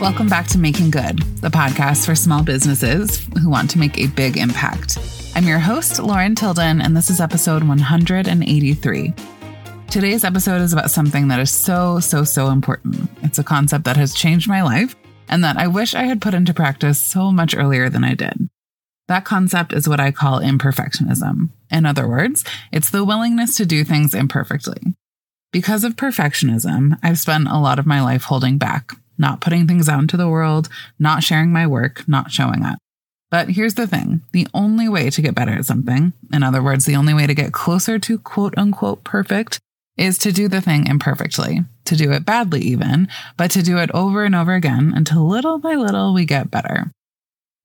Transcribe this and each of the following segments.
Welcome back to Making Good, the podcast for small businesses who want to make a big impact. I'm your host, Lauren Tilden, and this is episode 183. Today's episode is about something that is so, so, so important. It's a concept that has changed my life and that I wish I had put into practice so much earlier than I did. That concept is what I call imperfectionism. In other words, it's the willingness to do things imperfectly. Because of perfectionism, I've spent a lot of my life holding back, not putting things out into the world, not sharing my work, not showing up. But here's the thing the only way to get better at something, in other words, the only way to get closer to quote unquote perfect, is to do the thing imperfectly, to do it badly even, but to do it over and over again until little by little we get better.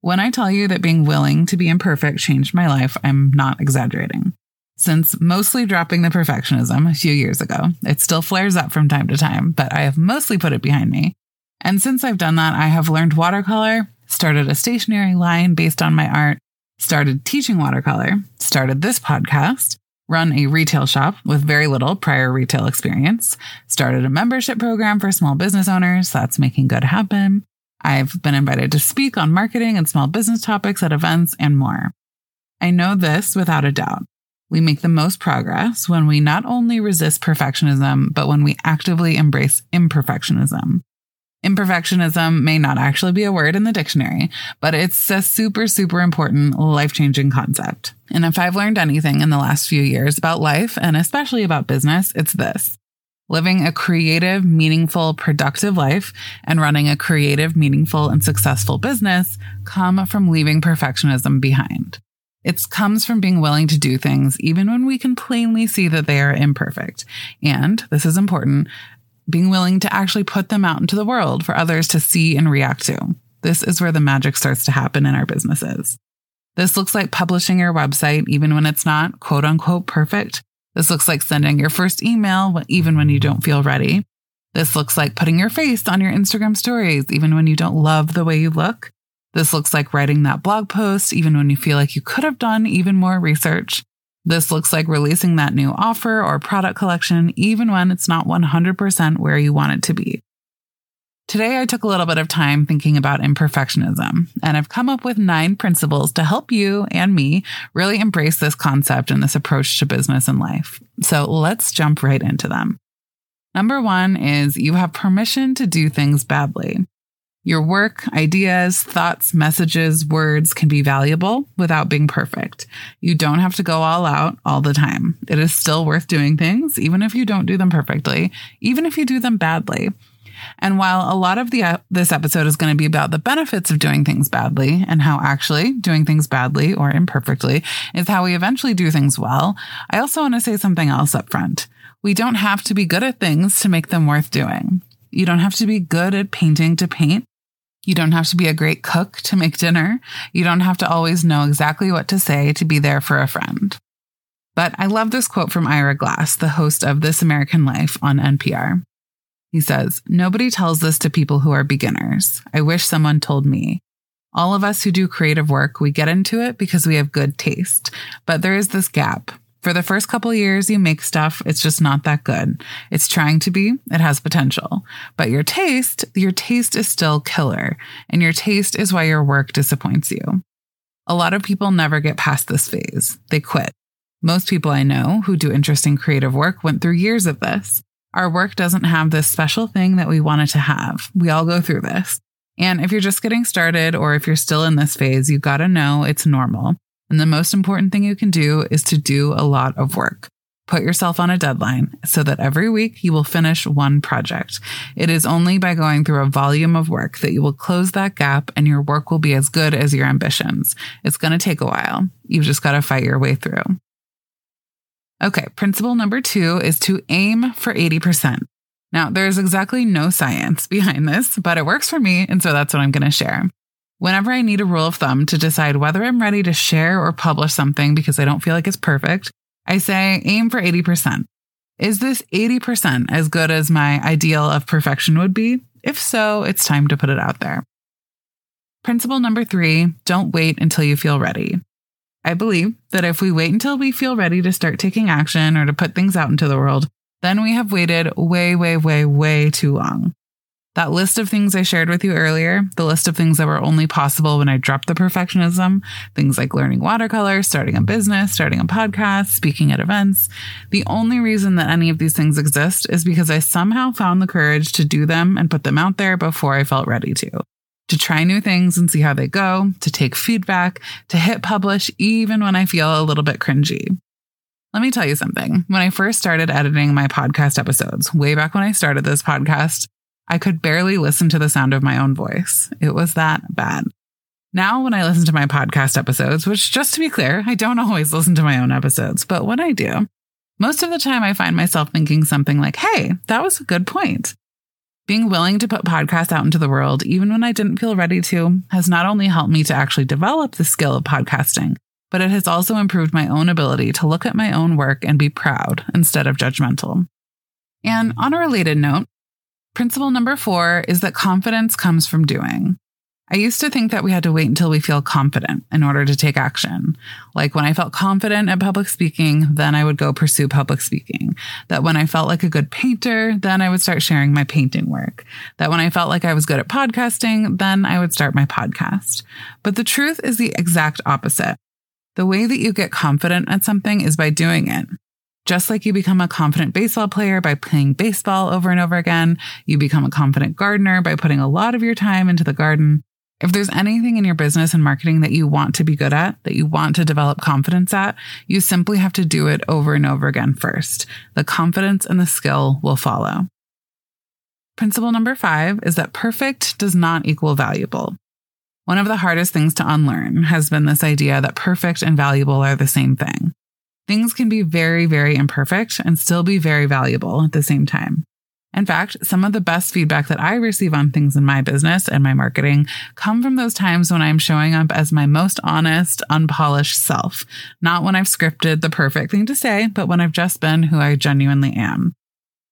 When I tell you that being willing to be imperfect changed my life, I'm not exaggerating. Since mostly dropping the perfectionism a few years ago, it still flares up from time to time, but I have mostly put it behind me. And since I've done that, I have learned watercolor, started a stationery line based on my art, started teaching watercolor, started this podcast, run a retail shop with very little prior retail experience, started a membership program for small business owners. That's making good happen. I've been invited to speak on marketing and small business topics at events and more. I know this without a doubt. We make the most progress when we not only resist perfectionism, but when we actively embrace imperfectionism. Imperfectionism may not actually be a word in the dictionary, but it's a super, super important life changing concept. And if I've learned anything in the last few years about life and especially about business, it's this. Living a creative, meaningful, productive life and running a creative, meaningful, and successful business come from leaving perfectionism behind. It comes from being willing to do things even when we can plainly see that they are imperfect. And this is important, being willing to actually put them out into the world for others to see and react to. This is where the magic starts to happen in our businesses. This looks like publishing your website even when it's not quote unquote perfect. This looks like sending your first email even when you don't feel ready. This looks like putting your face on your Instagram stories even when you don't love the way you look. This looks like writing that blog post even when you feel like you could have done even more research. This looks like releasing that new offer or product collection, even when it's not 100% where you want it to be. Today, I took a little bit of time thinking about imperfectionism, and I've come up with nine principles to help you and me really embrace this concept and this approach to business and life. So let's jump right into them. Number one is you have permission to do things badly. Your work, ideas, thoughts, messages, words can be valuable without being perfect. You don't have to go all out all the time. It is still worth doing things, even if you don't do them perfectly, even if you do them badly. And while a lot of the uh, this episode is going to be about the benefits of doing things badly and how actually doing things badly or imperfectly is how we eventually do things well, I also want to say something else up front. We don't have to be good at things to make them worth doing. You don't have to be good at painting to paint you don't have to be a great cook to make dinner. You don't have to always know exactly what to say to be there for a friend. But I love this quote from Ira Glass, the host of This American Life on NPR. He says, Nobody tells this to people who are beginners. I wish someone told me. All of us who do creative work, we get into it because we have good taste. But there is this gap. For the first couple years you make stuff, it's just not that good. It's trying to be, it has potential. But your taste, your taste is still killer. And your taste is why your work disappoints you. A lot of people never get past this phase. They quit. Most people I know who do interesting creative work went through years of this. Our work doesn't have this special thing that we want it to have. We all go through this. And if you're just getting started or if you're still in this phase, you got to know it's normal. And the most important thing you can do is to do a lot of work. Put yourself on a deadline so that every week you will finish one project. It is only by going through a volume of work that you will close that gap and your work will be as good as your ambitions. It's going to take a while. You've just got to fight your way through. Okay, principle number two is to aim for 80%. Now, there's exactly no science behind this, but it works for me, and so that's what I'm going to share. Whenever I need a rule of thumb to decide whether I'm ready to share or publish something because I don't feel like it's perfect, I say aim for 80%. Is this 80% as good as my ideal of perfection would be? If so, it's time to put it out there. Principle number three don't wait until you feel ready. I believe that if we wait until we feel ready to start taking action or to put things out into the world, then we have waited way, way, way, way too long. That list of things I shared with you earlier, the list of things that were only possible when I dropped the perfectionism, things like learning watercolor, starting a business, starting a podcast, speaking at events. The only reason that any of these things exist is because I somehow found the courage to do them and put them out there before I felt ready to. To try new things and see how they go, to take feedback, to hit publish even when I feel a little bit cringy. Let me tell you something. When I first started editing my podcast episodes, way back when I started this podcast, I could barely listen to the sound of my own voice. It was that bad. Now, when I listen to my podcast episodes, which just to be clear, I don't always listen to my own episodes, but when I do, most of the time I find myself thinking something like, hey, that was a good point. Being willing to put podcasts out into the world, even when I didn't feel ready to, has not only helped me to actually develop the skill of podcasting, but it has also improved my own ability to look at my own work and be proud instead of judgmental. And on a related note, Principle number four is that confidence comes from doing. I used to think that we had to wait until we feel confident in order to take action. Like when I felt confident at public speaking, then I would go pursue public speaking. That when I felt like a good painter, then I would start sharing my painting work. That when I felt like I was good at podcasting, then I would start my podcast. But the truth is the exact opposite. The way that you get confident at something is by doing it. Just like you become a confident baseball player by playing baseball over and over again, you become a confident gardener by putting a lot of your time into the garden. If there's anything in your business and marketing that you want to be good at, that you want to develop confidence at, you simply have to do it over and over again first. The confidence and the skill will follow. Principle number five is that perfect does not equal valuable. One of the hardest things to unlearn has been this idea that perfect and valuable are the same thing. Things can be very, very imperfect and still be very valuable at the same time. In fact, some of the best feedback that I receive on things in my business and my marketing come from those times when I'm showing up as my most honest, unpolished self. Not when I've scripted the perfect thing to say, but when I've just been who I genuinely am.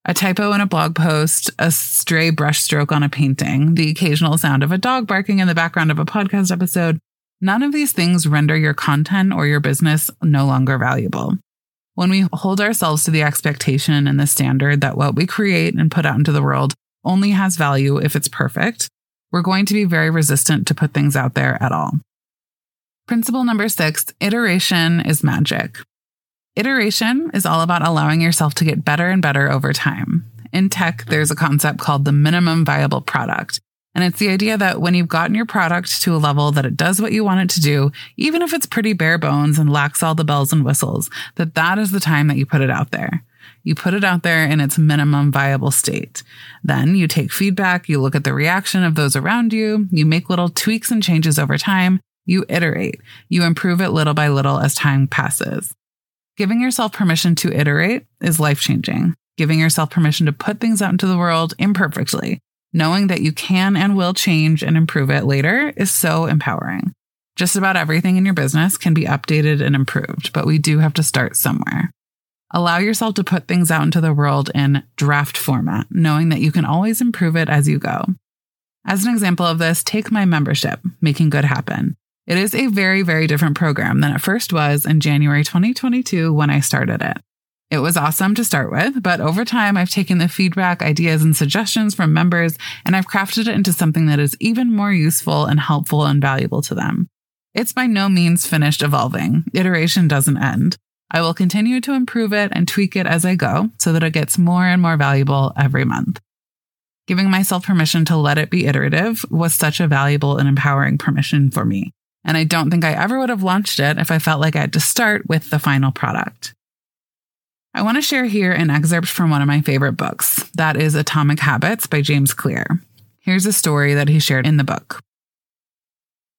A typo in a blog post, a stray brushstroke on a painting, the occasional sound of a dog barking in the background of a podcast episode, None of these things render your content or your business no longer valuable. When we hold ourselves to the expectation and the standard that what we create and put out into the world only has value if it's perfect, we're going to be very resistant to put things out there at all. Principle number six iteration is magic. Iteration is all about allowing yourself to get better and better over time. In tech, there's a concept called the minimum viable product. And it's the idea that when you've gotten your product to a level that it does what you want it to do, even if it's pretty bare bones and lacks all the bells and whistles, that that is the time that you put it out there. You put it out there in its minimum viable state. Then you take feedback, you look at the reaction of those around you, you make little tweaks and changes over time, you iterate, you improve it little by little as time passes. Giving yourself permission to iterate is life changing. Giving yourself permission to put things out into the world imperfectly, Knowing that you can and will change and improve it later is so empowering. Just about everything in your business can be updated and improved, but we do have to start somewhere. Allow yourself to put things out into the world in draft format, knowing that you can always improve it as you go. As an example of this, take my membership, Making Good Happen. It is a very, very different program than it first was in January 2022 when I started it. It was awesome to start with, but over time, I've taken the feedback, ideas, and suggestions from members and I've crafted it into something that is even more useful and helpful and valuable to them. It's by no means finished evolving. Iteration doesn't end. I will continue to improve it and tweak it as I go so that it gets more and more valuable every month. Giving myself permission to let it be iterative was such a valuable and empowering permission for me. And I don't think I ever would have launched it if I felt like I had to start with the final product. I want to share here an excerpt from one of my favorite books. That is Atomic Habits by James Clear. Here's a story that he shared in the book.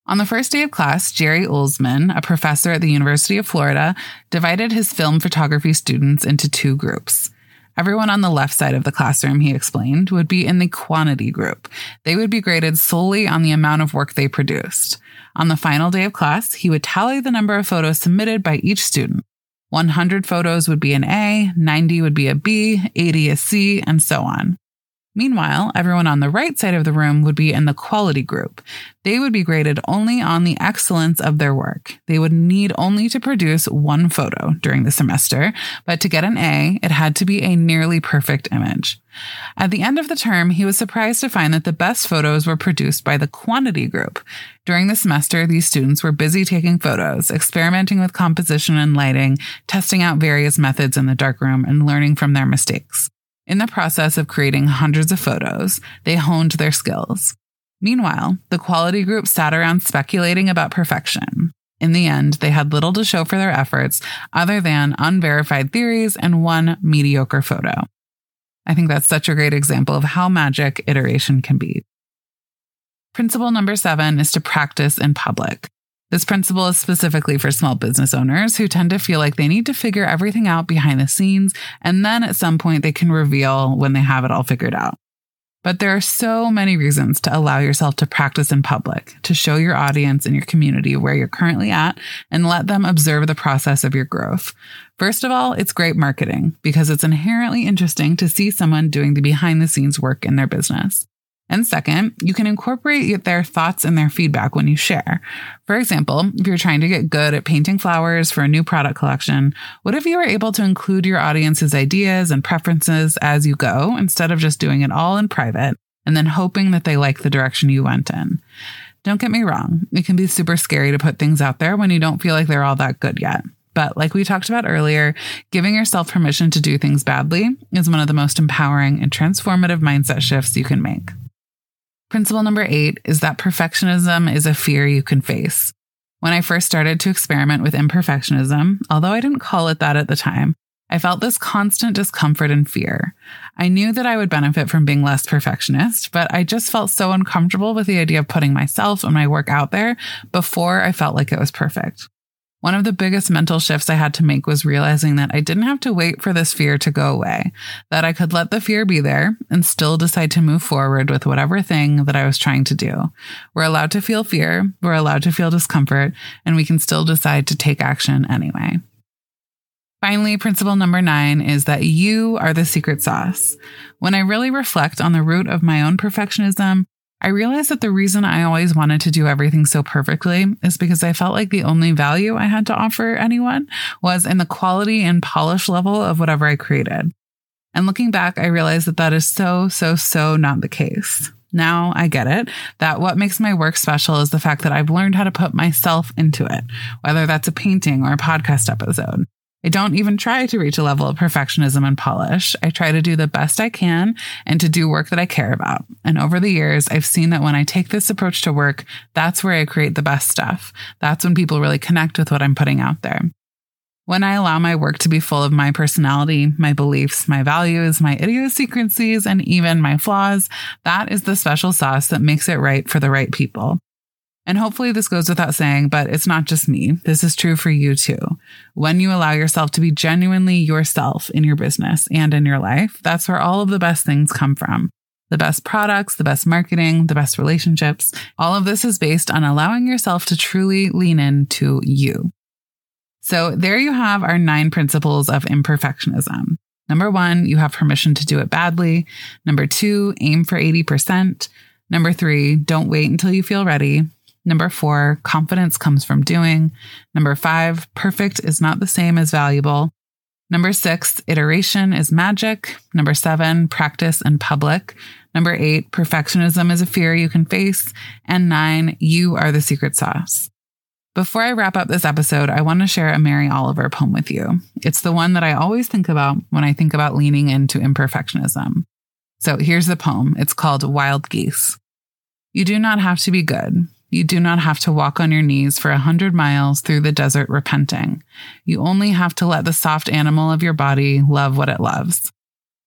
On the first day of class, Jerry Uelsmann, a professor at the University of Florida, divided his film photography students into two groups. Everyone on the left side of the classroom, he explained, would be in the quantity group. They would be graded solely on the amount of work they produced. On the final day of class, he would tally the number of photos submitted by each student. 100 photos would be an A, 90 would be a B, 80 a C, and so on. Meanwhile, everyone on the right side of the room would be in the quality group. They would be graded only on the excellence of their work. They would need only to produce one photo during the semester, but to get an A, it had to be a nearly perfect image. At the end of the term, he was surprised to find that the best photos were produced by the quantity group. During the semester, these students were busy taking photos, experimenting with composition and lighting, testing out various methods in the darkroom, and learning from their mistakes. In the process of creating hundreds of photos, they honed their skills. Meanwhile, the quality group sat around speculating about perfection. In the end, they had little to show for their efforts other than unverified theories and one mediocre photo. I think that's such a great example of how magic iteration can be. Principle number seven is to practice in public. This principle is specifically for small business owners who tend to feel like they need to figure everything out behind the scenes, and then at some point they can reveal when they have it all figured out. But there are so many reasons to allow yourself to practice in public, to show your audience and your community where you're currently at and let them observe the process of your growth. First of all, it's great marketing because it's inherently interesting to see someone doing the behind the scenes work in their business. And second, you can incorporate their thoughts and their feedback when you share. For example, if you're trying to get good at painting flowers for a new product collection, what if you were able to include your audience's ideas and preferences as you go instead of just doing it all in private and then hoping that they like the direction you went in? Don't get me wrong, it can be super scary to put things out there when you don't feel like they're all that good yet. But like we talked about earlier, giving yourself permission to do things badly is one of the most empowering and transformative mindset shifts you can make. Principle number eight is that perfectionism is a fear you can face. When I first started to experiment with imperfectionism, although I didn't call it that at the time, I felt this constant discomfort and fear. I knew that I would benefit from being less perfectionist, but I just felt so uncomfortable with the idea of putting myself and my work out there before I felt like it was perfect. One of the biggest mental shifts I had to make was realizing that I didn't have to wait for this fear to go away, that I could let the fear be there and still decide to move forward with whatever thing that I was trying to do. We're allowed to feel fear, we're allowed to feel discomfort, and we can still decide to take action anyway. Finally, principle number nine is that you are the secret sauce. When I really reflect on the root of my own perfectionism, I realized that the reason I always wanted to do everything so perfectly is because I felt like the only value I had to offer anyone was in the quality and polish level of whatever I created. And looking back, I realized that that is so, so, so not the case. Now I get it that what makes my work special is the fact that I've learned how to put myself into it, whether that's a painting or a podcast episode. I don't even try to reach a level of perfectionism and polish. I try to do the best I can and to do work that I care about. And over the years, I've seen that when I take this approach to work, that's where I create the best stuff. That's when people really connect with what I'm putting out there. When I allow my work to be full of my personality, my beliefs, my values, my idiosyncrasies, and even my flaws, that is the special sauce that makes it right for the right people. And hopefully this goes without saying, but it's not just me. This is true for you too. When you allow yourself to be genuinely yourself in your business and in your life, that's where all of the best things come from. The best products, the best marketing, the best relationships. All of this is based on allowing yourself to truly lean into you. So there you have our nine principles of imperfectionism. Number one, you have permission to do it badly. Number two, aim for 80%. Number three, don't wait until you feel ready. Number four, confidence comes from doing. Number five, perfect is not the same as valuable. Number six, iteration is magic. Number seven, practice in public. Number eight, perfectionism is a fear you can face. And nine, you are the secret sauce. Before I wrap up this episode, I want to share a Mary Oliver poem with you. It's the one that I always think about when I think about leaning into imperfectionism. So here's the poem. It's called Wild Geese. You do not have to be good. You do not have to walk on your knees for a hundred miles through the desert repenting. You only have to let the soft animal of your body love what it loves.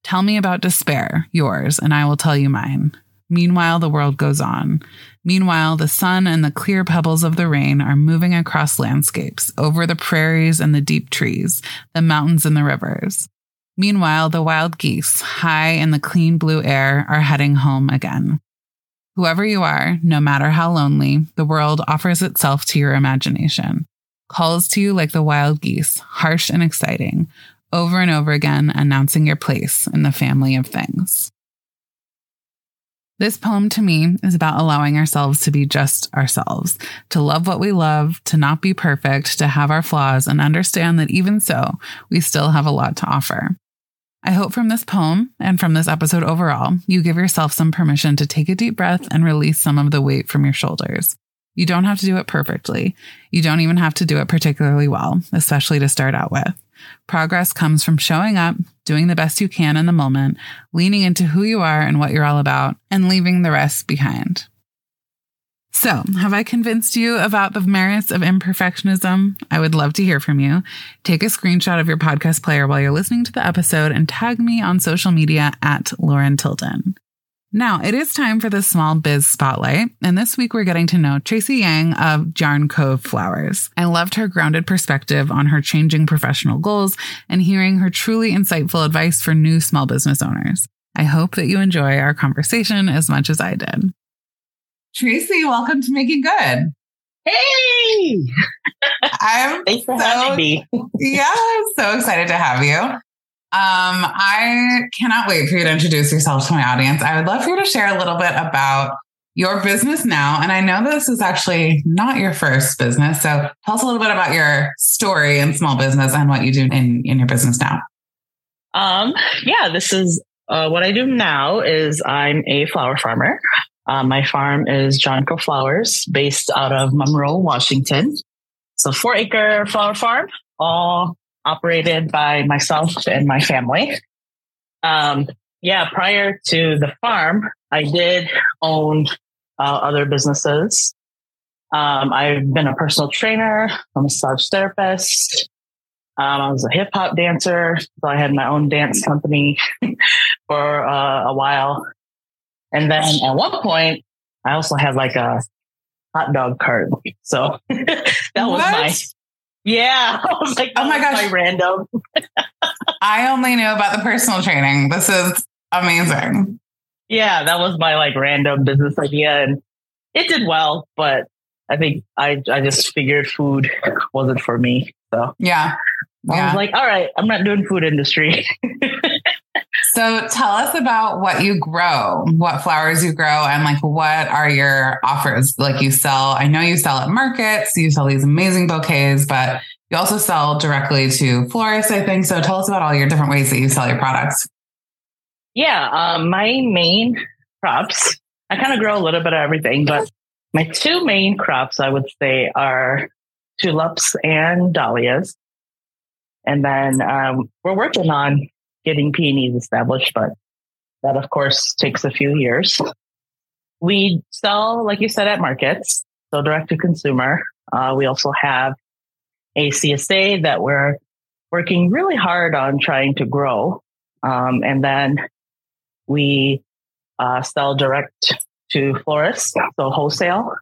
Tell me about despair, yours, and I will tell you mine. Meanwhile, the world goes on. Meanwhile, the sun and the clear pebbles of the rain are moving across landscapes, over the prairies and the deep trees, the mountains and the rivers. Meanwhile, the wild geese, high in the clean blue air, are heading home again. Whoever you are, no matter how lonely, the world offers itself to your imagination, calls to you like the wild geese, harsh and exciting, over and over again, announcing your place in the family of things. This poem to me is about allowing ourselves to be just ourselves, to love what we love, to not be perfect, to have our flaws, and understand that even so, we still have a lot to offer. I hope from this poem and from this episode overall, you give yourself some permission to take a deep breath and release some of the weight from your shoulders. You don't have to do it perfectly. You don't even have to do it particularly well, especially to start out with. Progress comes from showing up, doing the best you can in the moment, leaning into who you are and what you're all about, and leaving the rest behind. So, have I convinced you about the merits of imperfectionism? I would love to hear from you. Take a screenshot of your podcast player while you're listening to the episode and tag me on social media at Lauren Tilden. Now, it is time for the Small Biz Spotlight, and this week we're getting to know Tracy Yang of JARN Co. Flowers. I loved her grounded perspective on her changing professional goals and hearing her truly insightful advice for new small business owners. I hope that you enjoy our conversation as much as I did. Tracy, welcome to Making Good. Hey! I'm Thanks for so, having me. yeah, I'm so excited to have you. Um, I cannot wait for you to introduce yourself to my audience. I would love for you to share a little bit about your business now. And I know this is actually not your first business. So tell us a little bit about your story in small business and what you do in, in your business now. Um, yeah, this is uh, what I do now is I'm a flower farmer. Uh, my farm is Cove Flowers based out of Monroe, Washington. It's a four acre flower farm, all operated by myself and my family. Um, yeah, prior to the farm, I did own uh, other businesses. Um, I've been a personal trainer, a massage therapist. Um, I was a hip hop dancer, so I had my own dance company for uh, a while. And then at one point, I also had like a hot dog cart. So that was What? my yeah. I was like, Oh my was gosh. my random. I only knew about the personal training. This is amazing. Yeah, that was my like random business idea, and it did well. But I think I I just figured food wasn't for me. So Yeah. I Yeah. was like, all right, I'm not doing food industry. So tell us about what you grow, what flowers you grow, and like what are your offers? Like you sell, I know you sell at markets, you sell these amazing bouquets, but you also sell directly to florists, I think. So tell us about all your different ways that you sell your products. Yeah, um, my main crops, I kind of grow a little bit of everything, but my two main crops, I would say, are tulips and dahlias. And then um, we're working on getting peonies established, but that, of course, takes a few years. We sell, like you said, at markets, so direct to consumer. Uh, we also have a CSA that we're working really hard on trying to grow. Um, and then we uh, sell direct to florists, so wholesale.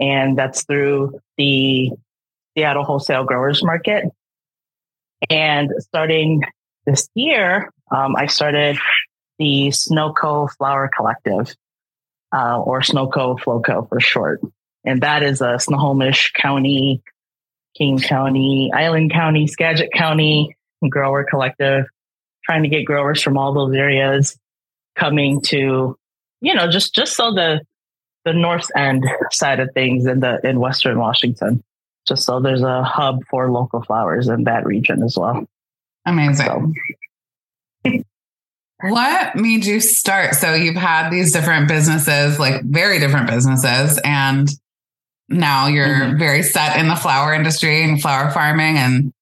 And that's through the Seattle Wholesale Growers Market. And starting this year, um, I started the Snowco Flower Collective, uh, or Snowco Floco for short. And that is a Snohomish County, King County, Island County, Skagit County grower collective, trying to get growers from all those areas coming to, you know, just, just so the, the north end side of things in the, in Western Washington, just so there's a hub for local flowers in that region as well. Amazing. So, What made you start? So you've had these different businesses, like very different businesses, and now you're Mhm. very set in the flower industry and flower farming, and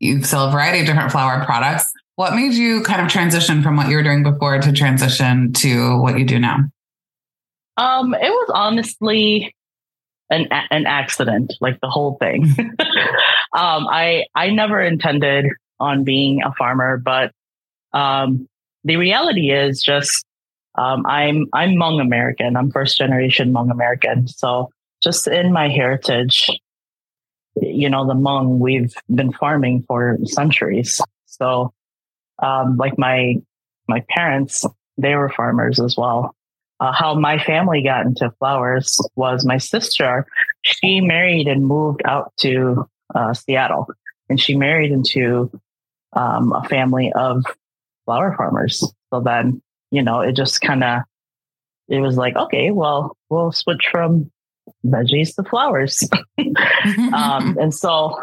you sell a variety of different flower products. What made you kind of transition from what you were doing before to transition to what you do now? Um, it was honestly an an accident, like the whole thing. um, I I never intended on being a farmer, but um, the reality is just um, I'm I'm Hmong American. I'm first generation Hmong American. So just in my heritage, you know, the Hmong, we've been farming for centuries. So, um, like my my parents, they were farmers as well. Uh, how my family got into flowers was my sister. She married and moved out to uh, Seattle, and she married into um, a family of flower farmers. So then, you know, it just kind of it was like, okay, well, we'll switch from veggies to flowers. um, and so,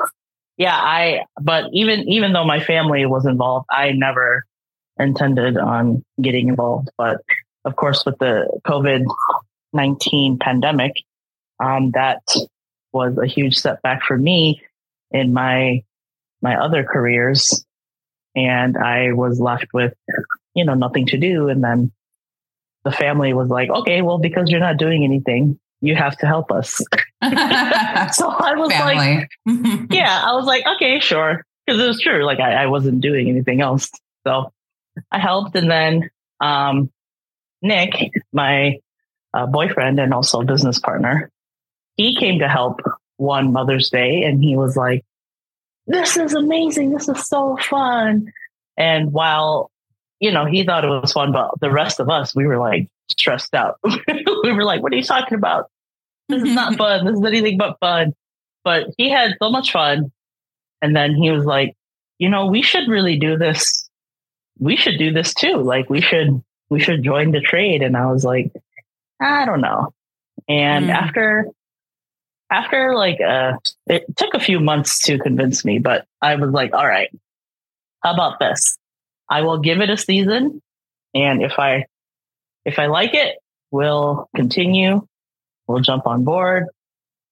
yeah, I, but even, even though my family was involved, I never intended on getting involved. But of course, with the COVID 19 pandemic, um, that was a huge setback for me in my, my other careers. And I was left with, you know, nothing to do. And then the family was like, okay, well, because you're not doing anything, you have to help us. so I was Family. like, yeah, I was like, okay, sure. Cause it was true. Like I, I wasn't doing anything else. So I helped. And then, um, Nick, my uh, boyfriend and also business partner, he came to help one Mother's Day and he was like, this is amazing. This is so fun. And while, you know, he thought it was fun, but the rest of us, we were like, stressed out. we were like, what are you talking about? This is not fun. This is anything but fun. But he had so much fun. And then he was like, you know, we should really do this. We should do this too. Like we should, we should join the trade. And I was like, I don't know. And mm. after, after like, uh, it took a few months to convince me, but I was like, all right, how about this? I will give it a season. And if I if I like it, we'll continue. We'll jump on board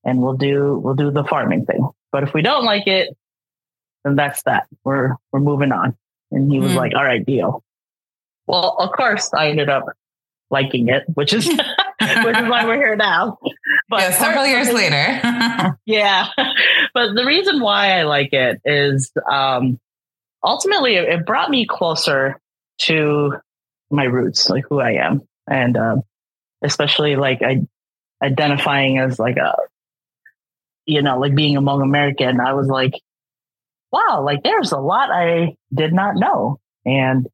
and we'll do, we'll do the farming thing. But if we don't like it, then that's that. We're, we're moving on. And he was mm. like, all right, deal. Well, of course I ended up liking it, which is, which is why we're here now. But yeah, several years later. yeah. But the reason why I like it is, um, ultimately it brought me closer to my roots, like who I am, and um, especially like I identifying as like a, you know, like being a Hmong American. I was like, wow, like there's a lot I did not know, and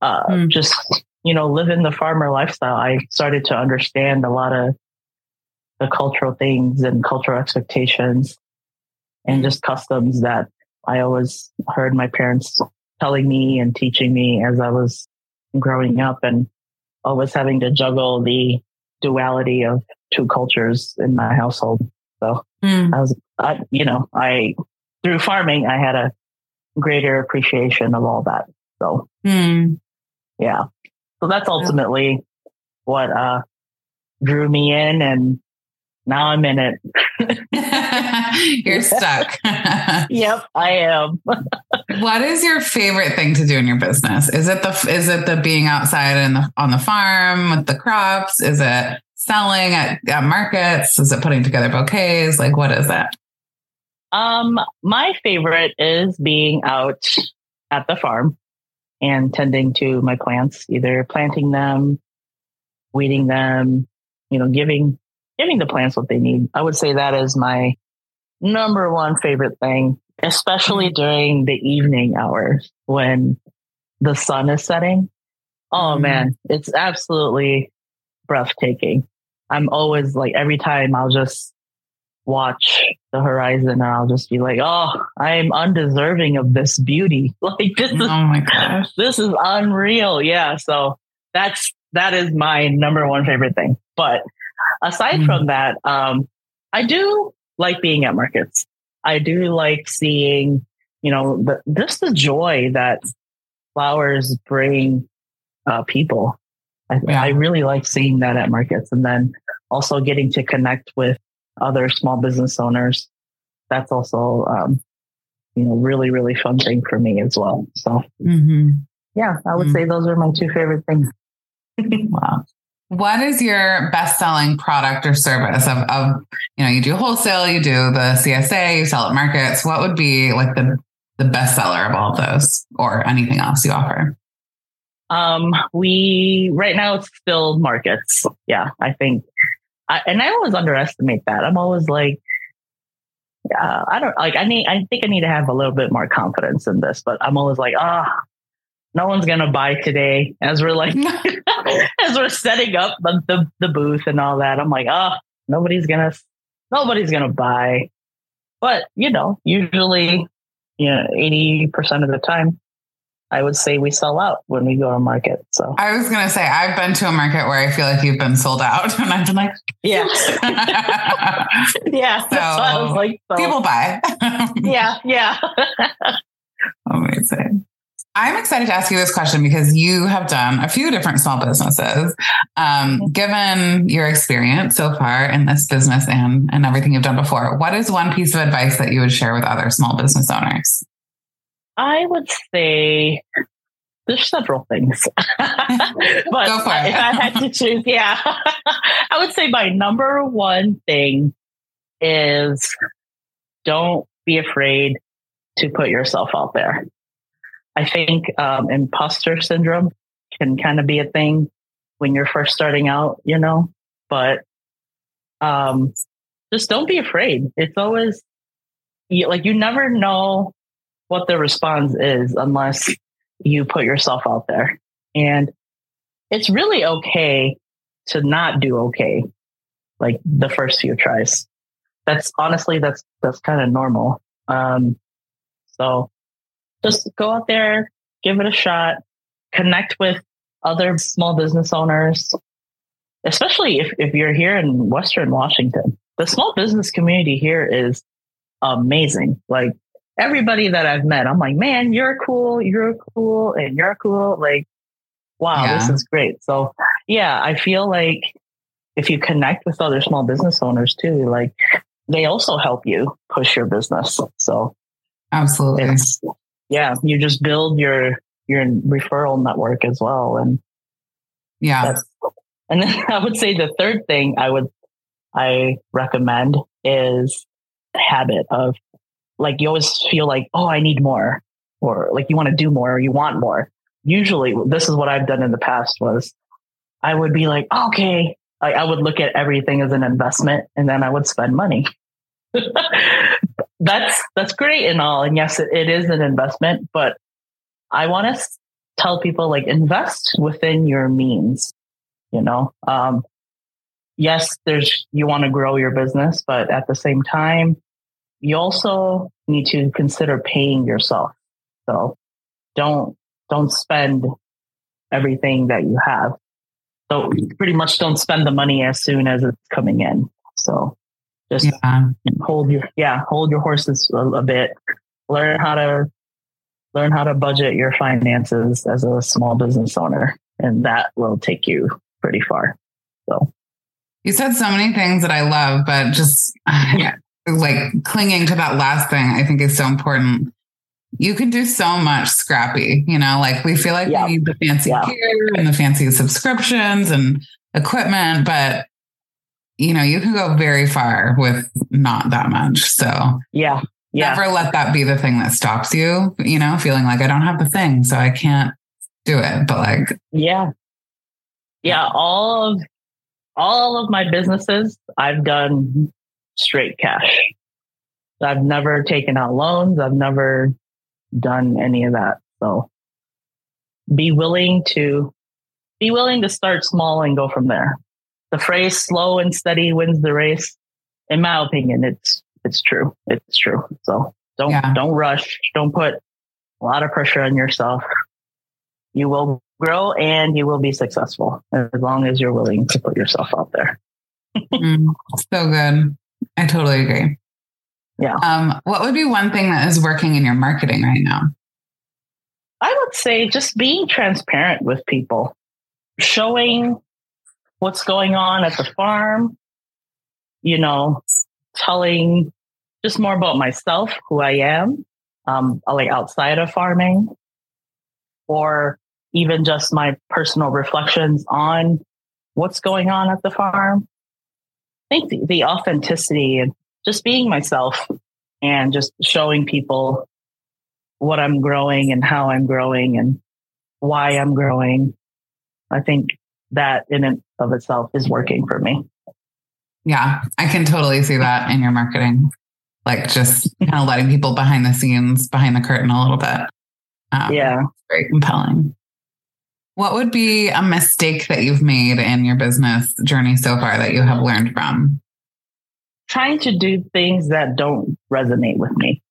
uh, mm. just you know, living the farmer lifestyle, I started to understand a lot of the cultural things and cultural expectations and just customs that I always heard my parents telling me and teaching me as I was growing up and always having to juggle the duality of two cultures in my household. So mm. I was, I, you know, I, through farming, I had a greater appreciation of all that. So, mm. yeah. So that's ultimately what, uh, drew me in and now I'm in it. You're stuck. yep, I am. what is your favorite thing to do in your business? Is it the is it the being outside and on the farm with the crops? Is it selling at, at markets? Is it putting together bouquets? Like what is it? Um, my favorite is being out at the farm and tending to my plants, either planting them, weeding them, you know, giving giving the plants what they need. I would say that is my number one favorite thing, especially during the evening hours when the sun is setting. Oh mm-hmm. man, it's absolutely breathtaking. I'm always like, every time I'll just watch the horizon and I'll just be like, oh, I'm undeserving of this beauty. Like this is, oh my gosh, this is unreal. Yeah. So that's, that is my number one favorite thing. But aside mm-hmm. from that, um, I do like being at markets. I do like seeing, you know, the, just the joy that flowers bring uh, people. I, yeah. I really like seeing that at markets, and then also getting to connect with other small business owners. That's also um, you know, really, really fun thing for me as well. So, Mm-hmm. yeah, I would Mm. say those are my two favorite things. Wow. What is your best selling product or service of, of, you know, you do wholesale, you do the CSA, you sell at markets. What would be like the, the best seller of all those or anything else you offer? Um, we right now it's still markets. Yeah, I think, I, and I always underestimate that. I'm always like, uh, I don't like. I need. I think I need to have a little bit more confidence in this. But I'm always like, ah, no one's gonna buy today. As we're like, as we're setting up the, the the booth and all that, I'm like, ah, nobody's gonna, nobody's gonna buy. But you know, usually, you know, eighty percent of the time, I would say we sell out when we go to market. So I was going to say, I've been to a market where I feel like you've been sold out and I've been like, yeah, yeah. That's why I was So, like, so, people buy. yeah, yeah. Amazing. I'm excited to ask you this question because you have done a few different small businesses. Um, given your experience so far in this business and, and everything you've done before, what is one piece of advice that you would share with other small business owners? I would say there's several things, but Go for it. if I had to choose, yeah, I would say my number one thing is don't be afraid to put yourself out there. I think um, imposter syndrome can kind of be a thing when you're first starting out, you know, but um, just don't be afraid. It's always you, like you never know what the response is unless you put yourself out there. And it's really okay to not do okay like the first few tries. That's honestly that's that's kind of normal. Um so just go out there, give it a shot, connect with other small business owners, especially if, if you're here in Western Washington. The small business community here is amazing. Like everybody that I've met, I'm like, man, you're cool, you're cool, and you're cool. Like, wow, this is great. So, yeah, I feel like if you connect with other small business owners too, like they also help you push your business. So, Absolutely. yeah, you just build your your referral network as well, and Yeah. and then I would say the third thing I would I recommend is habit of like you always feel like oh I need more or like you want to do more or you want more. Usually this is what I've done in the past was I would be like okay I, I would look at everything as an investment and then I would spend money. that's that's great and all and yes it, it is an investment but I want to tell people like invest within your means you know um yes there's you want to grow your business but at the same time you also need to consider paying yourself. So don't don't spend everything that you have. So pretty much don't spend the money as soon as it's coming in. So just Yeah. hold your yeah hold your horses a, a bit. Learn how to learn how to budget your finances as a small business owner and that will take you pretty far. So You said so many things that I love, but just like clinging to that last thing, I think is so important. You can do so much scrappy, you know, like we feel like Yeah. we need the fancy Yeah. gear and the fancy subscriptions and equipment, but you know, you can go very far with not that much. So yeah yeah never let that be the thing that stops you, you know, feeling like I don't have the thing, so I can't do it. But like, yeah yeah all of all of my businesses i've done straight cash. I've never taken out loans. I've never done any of that. So be willing to be willing to start small and go from there. The phrase slow and steady wins the race. In my opinion it's it's true. It's true. So don't Yeah. don't rush. Don't put a lot of pressure on yourself. You will grow and you will be successful as long as you're willing to put yourself out there. Mm, so good. I totally agree. Yeah. Um, what would be one thing that is working in your marketing right now? I would say just being transparent with people, showing what's going on at the farm, you know, telling just more about myself, who I am, um, like outside of farming, or even just my personal reflections on what's going on at the farm. I think the, the authenticity and just being myself and just showing people what I'm growing and how I'm growing and why I'm growing. I think that in and of itself is working for me. Yeah, I can totally see that in your marketing. Like just kind of letting people behind the scenes, behind the curtain a little bit. Um, yeah. Very compelling. What would be a mistake that you've made in your business journey so far that you have learned from? Trying to do things that don't resonate with me.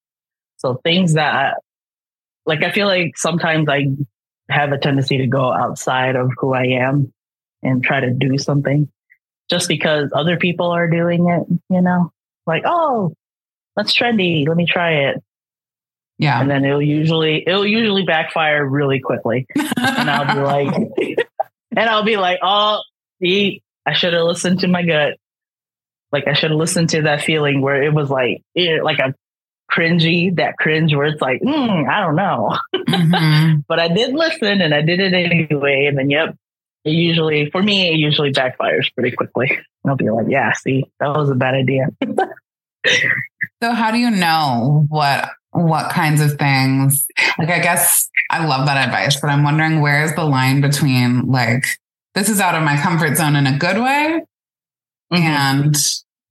So things that, like, I feel like sometimes I have a tendency to go outside of who I am and try to do something just because other people are doing it, you know, like, oh, that's trendy. Let me try it. Yeah. And then it'll usually, it'll usually backfire really quickly. and I'll be like, and I'll be like, oh, see, I should have listened to my gut. Like I should have listened to that feeling where it was like, it, like a cringy, that cringe where it's like, mm, I don't know. Mm-hmm. but I did listen and I did it anyway. And then, yep, it usually, for me, it usually backfires pretty quickly. And I'll be like, yeah, see, that was a bad idea. so how do you know what what kinds of things. Like i guess i love that advice but i'm wondering where's the line between like this is out of my comfort zone in a good way mm-hmm. and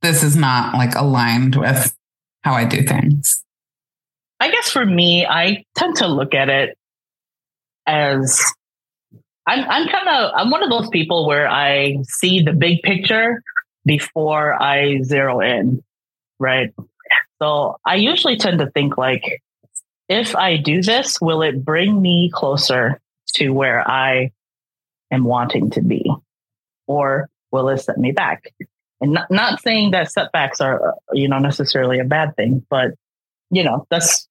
this is not like aligned with how i do things. I guess for me i tend to look at it as i'm, I'm kind of i'm one of those people where i see the big picture before i zero in right so I usually tend to think like, if I do this, will it bring me closer to where I am wanting to be? Or will it set me back? And not, not saying that setbacks are, uh, you know, necessarily a bad thing, but, you know, that's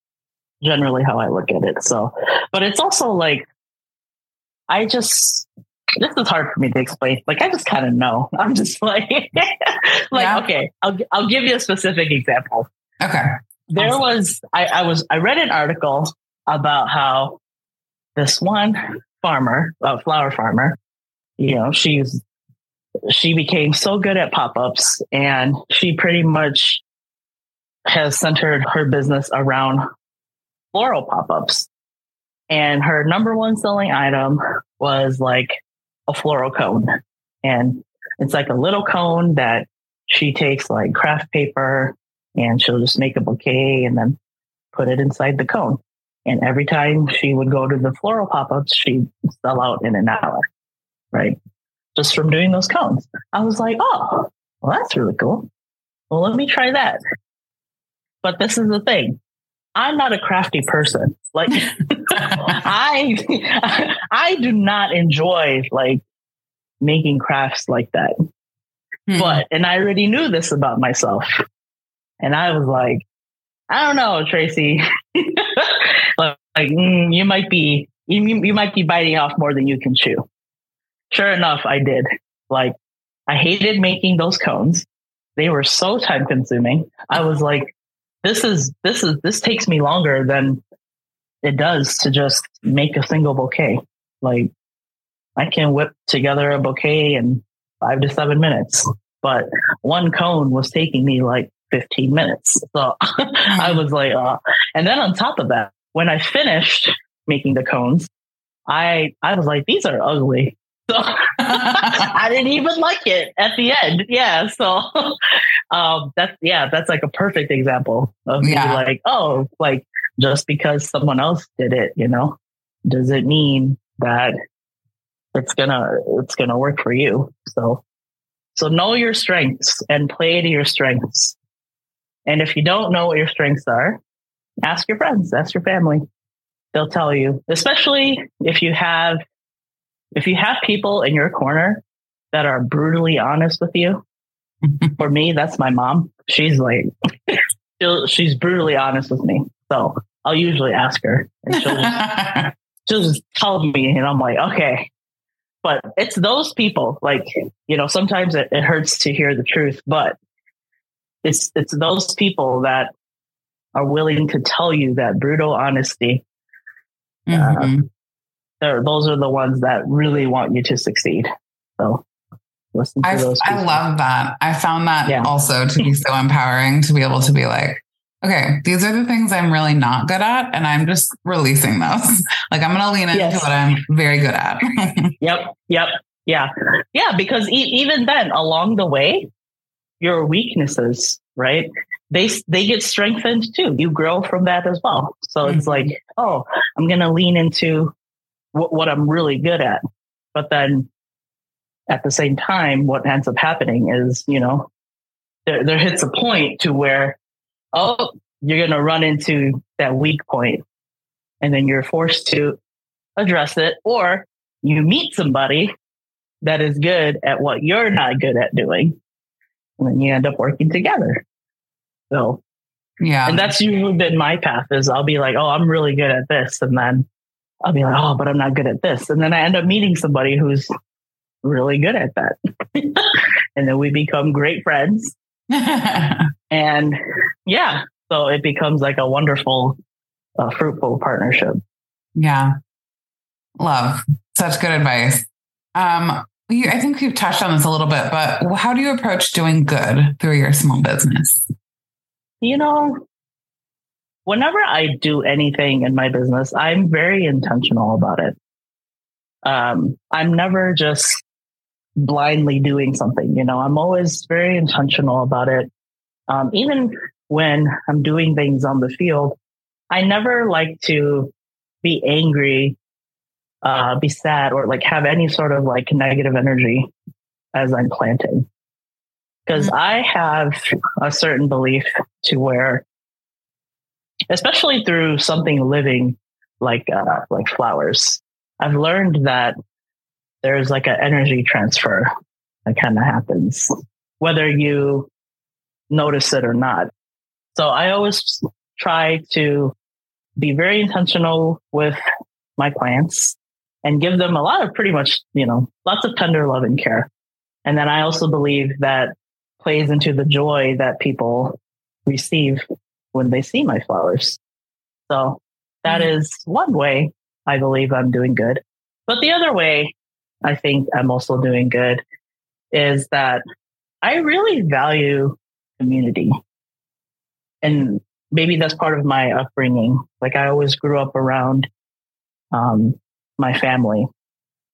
generally how I look at it. So, but it's also like, I just, this is hard for me to explain. Like, I just kind of know. I'm just like, like, yeah. okay, I'll, I'll give you a specific example. Okay. There awesome. was I, I was I read an article about how this one farmer, a flower farmer, you know, she's she became so good at pop-ups and she pretty much has centered her business around floral pop-ups. And her number one selling item was like a floral cone. And it's like a little cone that she takes like craft paper and she'll just make a bouquet and then put it inside the cone. And every time she would go to the floral pop-ups, she'd sell out in an hour, right? Just from doing those cones. I was like, oh, well, that's really cool. Well, let me try that. But this is the thing. I'm not a crafty person. Like I I do not enjoy like making crafts like that. Hmm. But and I already knew this about myself. And I was like, I don't know, Tracy. like, mm, you might be, you, you might be biting off more than you can chew. Sure enough, I did. Like, I hated making those cones. They were so time consuming. I was like, this is, this is, this takes me longer than it does to just make a single bouquet. Like, I can whip together a bouquet in five to seven minutes, but one cone was taking me like 15 minutes. So I was like, uh, and then on top of that, when I finished making the cones, I, I was like, these are ugly. So I didn't even like it at the end. Yeah. So, um, that's, yeah, that's like a perfect example of yeah. me like, oh, like just because someone else did it, you know, does it mean that it's gonna, it's gonna work for you? So, so know your strengths and play to your strengths. And if you don't know what your strengths are, ask your friends, ask your family. They'll tell you, especially if you have, if you have people in your corner that are brutally honest with you. For me, that's my mom. She's like, she's brutally honest with me. So I'll usually ask her and she'll just, she'll just tell me and I'm like, okay. But it's those people, like, you know, sometimes it, it hurts to hear the truth, but it's it's those people that are willing to tell you that brutal honesty. Mm-hmm. Uh, those are the ones that really want you to succeed. So listen to I, those. People. I love that. I found that yeah. also to be so empowering to be able to be like, okay, these are the things I'm really not good at, and I'm just releasing those. like I'm going to lean into yes. what I'm very good at. yep. Yep. Yeah. Yeah. Because e- even then, along the way, your weaknesses, right? They, they get strengthened too. You grow from that as well. So mm-hmm. it's like, oh, I'm going to lean into w- what I'm really good at. But then at the same time, what ends up happening is, you know, there, there hits a point to where, oh, you're going to run into that weak point and then you're forced to address it or you meet somebody that is good at what you're not good at doing. And then you end up working together. So, yeah. And that's usually been my path is I'll be like, oh, I'm really good at this. And then I'll be like, oh, but I'm not good at this. And then I end up meeting somebody who's really good at that. and then we become great friends. and yeah, so it becomes like a wonderful, uh, fruitful partnership. Yeah. Love. Such good advice. Um, you, I think we've touched on this a little bit, but how do you approach doing good through your small business? You know, whenever I do anything in my business, I'm very intentional about it. Um, I'm never just blindly doing something. You know, I'm always very intentional about it. Um, even when I'm doing things on the field, I never like to be angry, uh, be sad, or like have any sort of like negative energy as I'm planting. Because mm-hmm. I have a certain belief to where, especially through something living like uh, like flowers, I've learned that there's like an energy transfer that kind of happens, whether you notice it or not. So I always try to be very intentional with my clients and give them a lot of pretty much, you know, lots of tender love and care. And then I also believe that plays into the joy that people receive when they see my flowers. So that mm-hmm. is one way I believe I'm doing good. But the other way I think I'm also doing good is that I really value community. And maybe that's part of my upbringing. Like I always grew up around um, my family.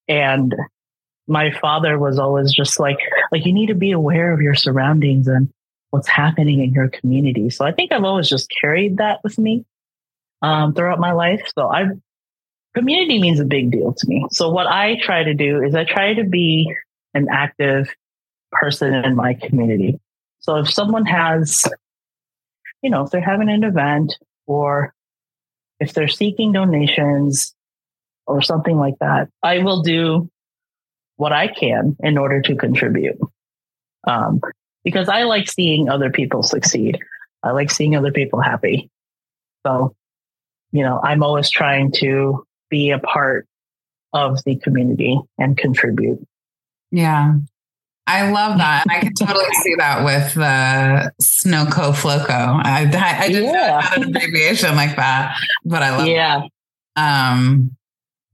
And my father was always just like, like you need to be aware of your surroundings and what's happening in your community. So I think I've always just carried that with me um, throughout my life. So I've community means a big deal to me. So what I try to do is I try to be an active person in my community. So if someone has, you know, if they're having an event or if they're seeking donations or something like that, I will do what I can in order to contribute. Um, because I like seeing other people succeed. I like seeing other people happy. So, you know, I'm always trying to be a part of the community and contribute. Yeah. I love that. I can totally see that with the Snowco Floco. I, I just yeah. an abbreviation like that, but I love yeah. It. Um,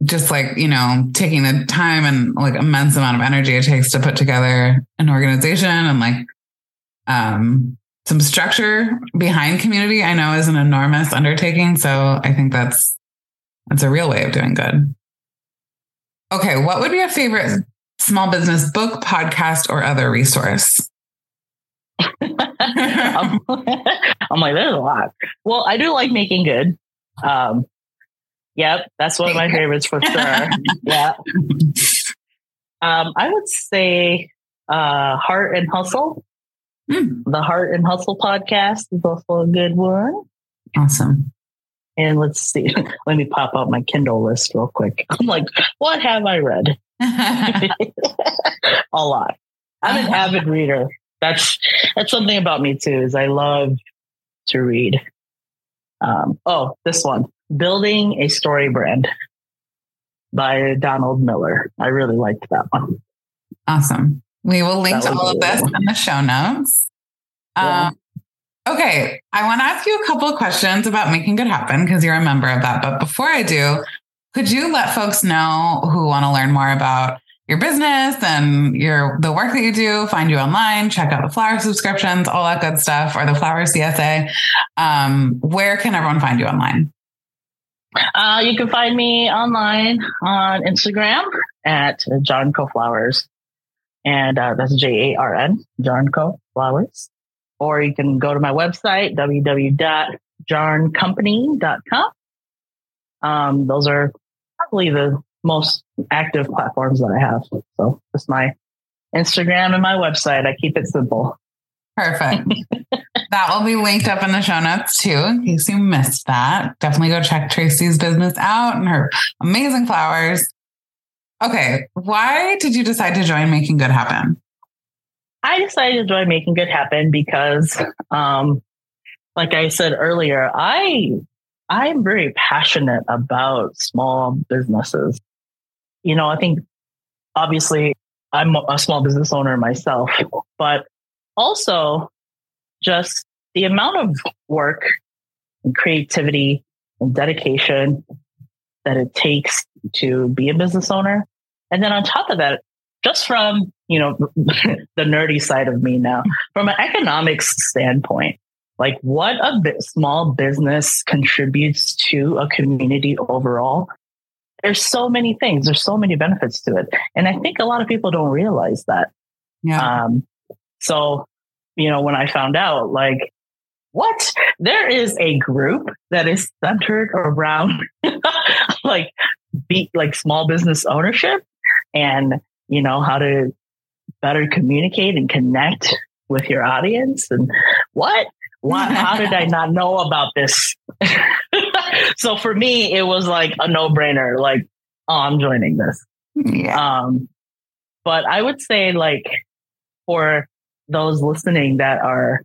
just like, you know, taking the time and like immense amount of energy it takes to put together an organization and like um some structure behind community, I know is an enormous undertaking. So I think that's that's a real way of doing good. Okay, what would be a favorite small business book, podcast, or other resource? I'm, I'm, like, there's a lot. Well, I do like making good. Um, yep, that's one of my favorites for sure. yeah. Um, I would say uh, Heart and Hustle. Mm. The Heart and Hustle podcast is also a good one. Awesome. And let's see, let me pop up my Kindle list real quick. I'm like, what have I read? a lot. I'm an avid reader. That's that's something about me too. Is I love to read. Um, oh, this one, building a StoryBrand by Donald Miller. I really liked that one. Awesome. We will link to all of this in the show notes. Yeah. Um, Okay, I want to ask you a couple of questions about making good happen because you're a member of that. But before I do, could you let folks know who want to learn more about your business and your the work that you do, find you online, check out the flower subscriptions, all that good stuff, or the flower CSA. Um, where can everyone find you online? Uh, you can find me online on Instagram at JARN Co. Flowers. And uh, that's J A R N, JARN Co. Flowers. Or you can go to my website, www.jarncompany.com. Um, those are probably the most active platforms that I have. So it's my Instagram and my website. I keep it simple. Perfect. that will be linked up in the show notes too, in case you missed that. Definitely go check Tracy's business out and her amazing flowers. Okay. Why did you decide to join Making Good Happen? I decided to join Making Good Happen because, um, like I said earlier, I I am very passionate about small businesses. You know, I think obviously I'm a small business owner myself, but also just the amount of work and creativity and dedication that it takes to be a business owner. And then on top of that, just from, you know, the nerdy side of me now, from an economics standpoint, like what a small business contributes to a community overall. There's so many things. There's so many benefits to it. And I think a lot of people don't realize that. Yeah. Um, so, you know, when I found out, like, what? There is a group that is centered around like be like small business ownership and you know how to better communicate and connect with your audience and what what how did i not know about this so for me it was like a no-brainer like oh i'm joining this yeah. um but i would say like for those listening that are,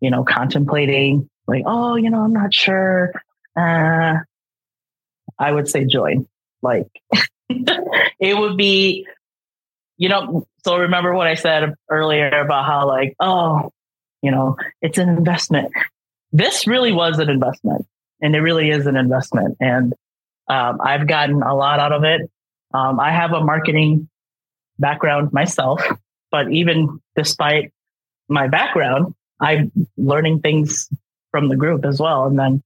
you know, contemplating like, oh, you know, I'm not sure. Uh, I would say join. Like it would be, you know, so remember what I said earlier about how like, oh, you know, it's an investment. This really was an investment and it really is an investment. And um, I've gotten a lot out of it. Um, I have a marketing background myself. But even despite my background, I'm learning things from the group as well. And then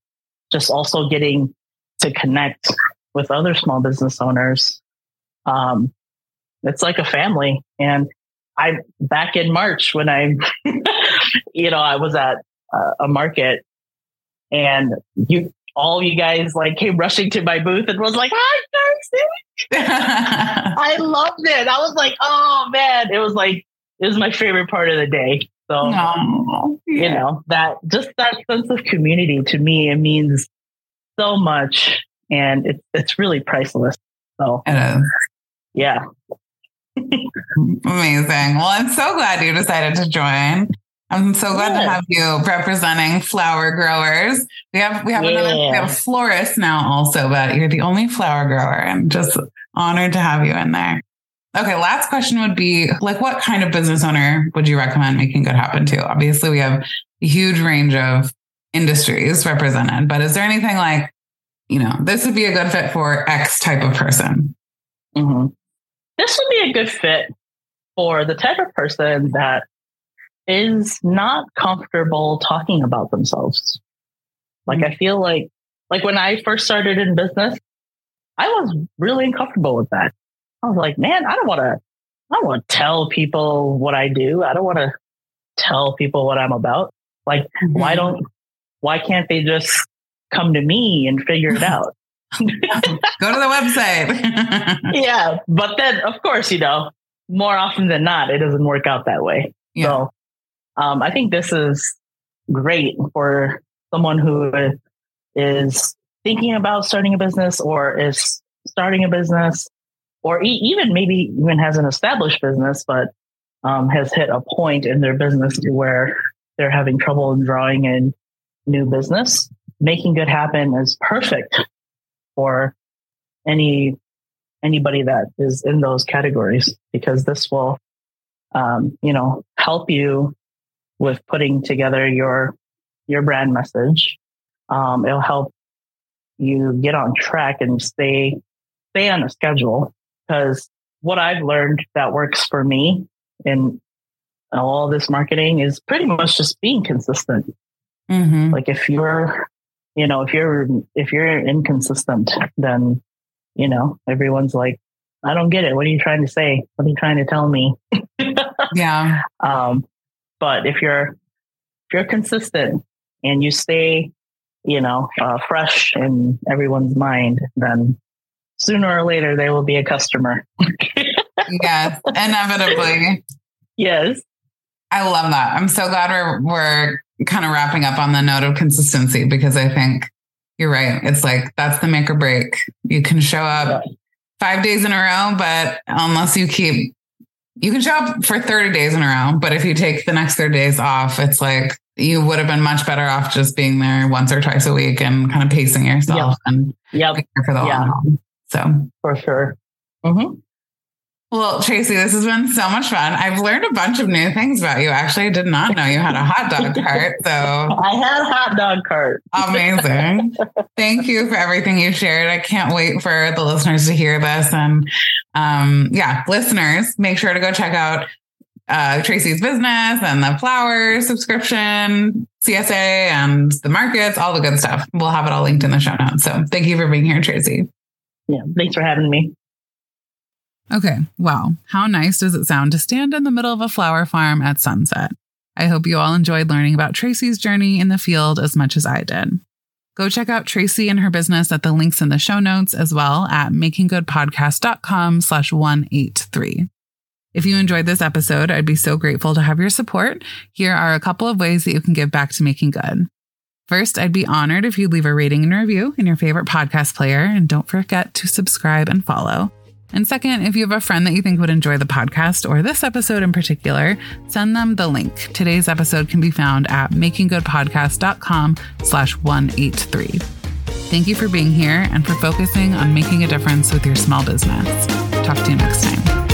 just also getting to connect with other small business owners. Um, it's like a family. And I, back in March when I, you know, I was at a market and you, all you guys like came rushing to my booth and was like, hi, Darcy. I loved it. I was like, oh man, it was like it was my favorite part of the day. So you know that just that sense of community to me it means so much, and it's it's really priceless. So yeah. Amazing. Well, I'm so glad you decided to join. I'm so glad to have you representing flower growers. We have we have yeah. another we have florist now also, but you're the only flower grower. I'm just honored to have you in there. Okay, last question would be like what kind of business owner would you recommend making good happen to? Obviously, we have a huge range of industries represented, but is there anything like, you know, this would be a good fit for X type of person? Mm-hmm. This would be a good fit for the type of person that is not comfortable talking about themselves. Like I feel like like when I first started in business, I was really uncomfortable with that. I was like, man, I don't want to, I don't want to tell people what I do. I don't want to tell people what I'm about. Like, mm-hmm. why don't, why can't they just come to me and figure it out? Go to the website. yeah. But then, of course, you know, more often than not, it doesn't work out that way. Yeah. So um, I think this is great for someone who is thinking about starting a business or is starting a business or even maybe even has an established business, but um, has hit a point in their business to where they're having trouble in drawing in new business. Making good happen is perfect for any anybody that is in those categories because this will, um, you know, help you with putting together your your brand message. Um, it'll help you get on track and stay stay on a schedule because what I've learned that works for me in all this marketing is pretty much just being consistent. Mm-hmm. Like if you're, you know, if you're if you're inconsistent, then you know everyone's like, I don't get it. What are you trying to say? What are you trying to tell me? yeah. Um, but if you're if you're consistent and you stay, you know, uh, fresh in everyone's mind, then sooner or later they will be a customer. yes, inevitably. Yes. I love that. I'm so glad we're we're kind of wrapping up on the note of consistency because I think you're right. It's like that's the make or break. You can show up five days in a row, but unless you keep you can show up for 30 days in a row, but if you take the next 30 days off, it's like you would have been much better off just being there once or twice a week and kind of pacing yourself yep. and yep. for the yeah. long haul. So for sure. Mm-hmm. Well, Tracy, this has been so much fun. I've learned a bunch of new things about you. Actually, I did not know you had a hot dog cart. So I had a hot dog cart. Amazing. Thank you for everything you shared. I can't wait for the listeners to hear this. And um, yeah, listeners, make sure to go check out uh, Tracy's business and the flower subscription, CSA and the markets, all the good stuff. We'll have it all linked in the show notes. So thank you for being here, Tracy. Yeah, thanks for having me. Okay, wow. How nice does it sound to stand in the middle of a flower farm at sunset? I hope you all enjoyed learning about Tracy's journey in the field as much as I did. Go check out Tracy and her business at the links in the show notes as well at makinggoodpodcast.com slash 183. If you enjoyed this episode, I'd be so grateful to have your support. Here are a couple of ways that you can give back to Making Good. First, I'd be honored if you'd leave a rating and review in your favorite podcast player, and don't forget to subscribe and follow. And second, if you have a friend that you think would enjoy the podcast or this episode in particular, send them the link. Today's episode can be found at makinggoodpodcast.com slash 183. Thank you for being here and for focusing on making a difference with your small business. Talk to you next time.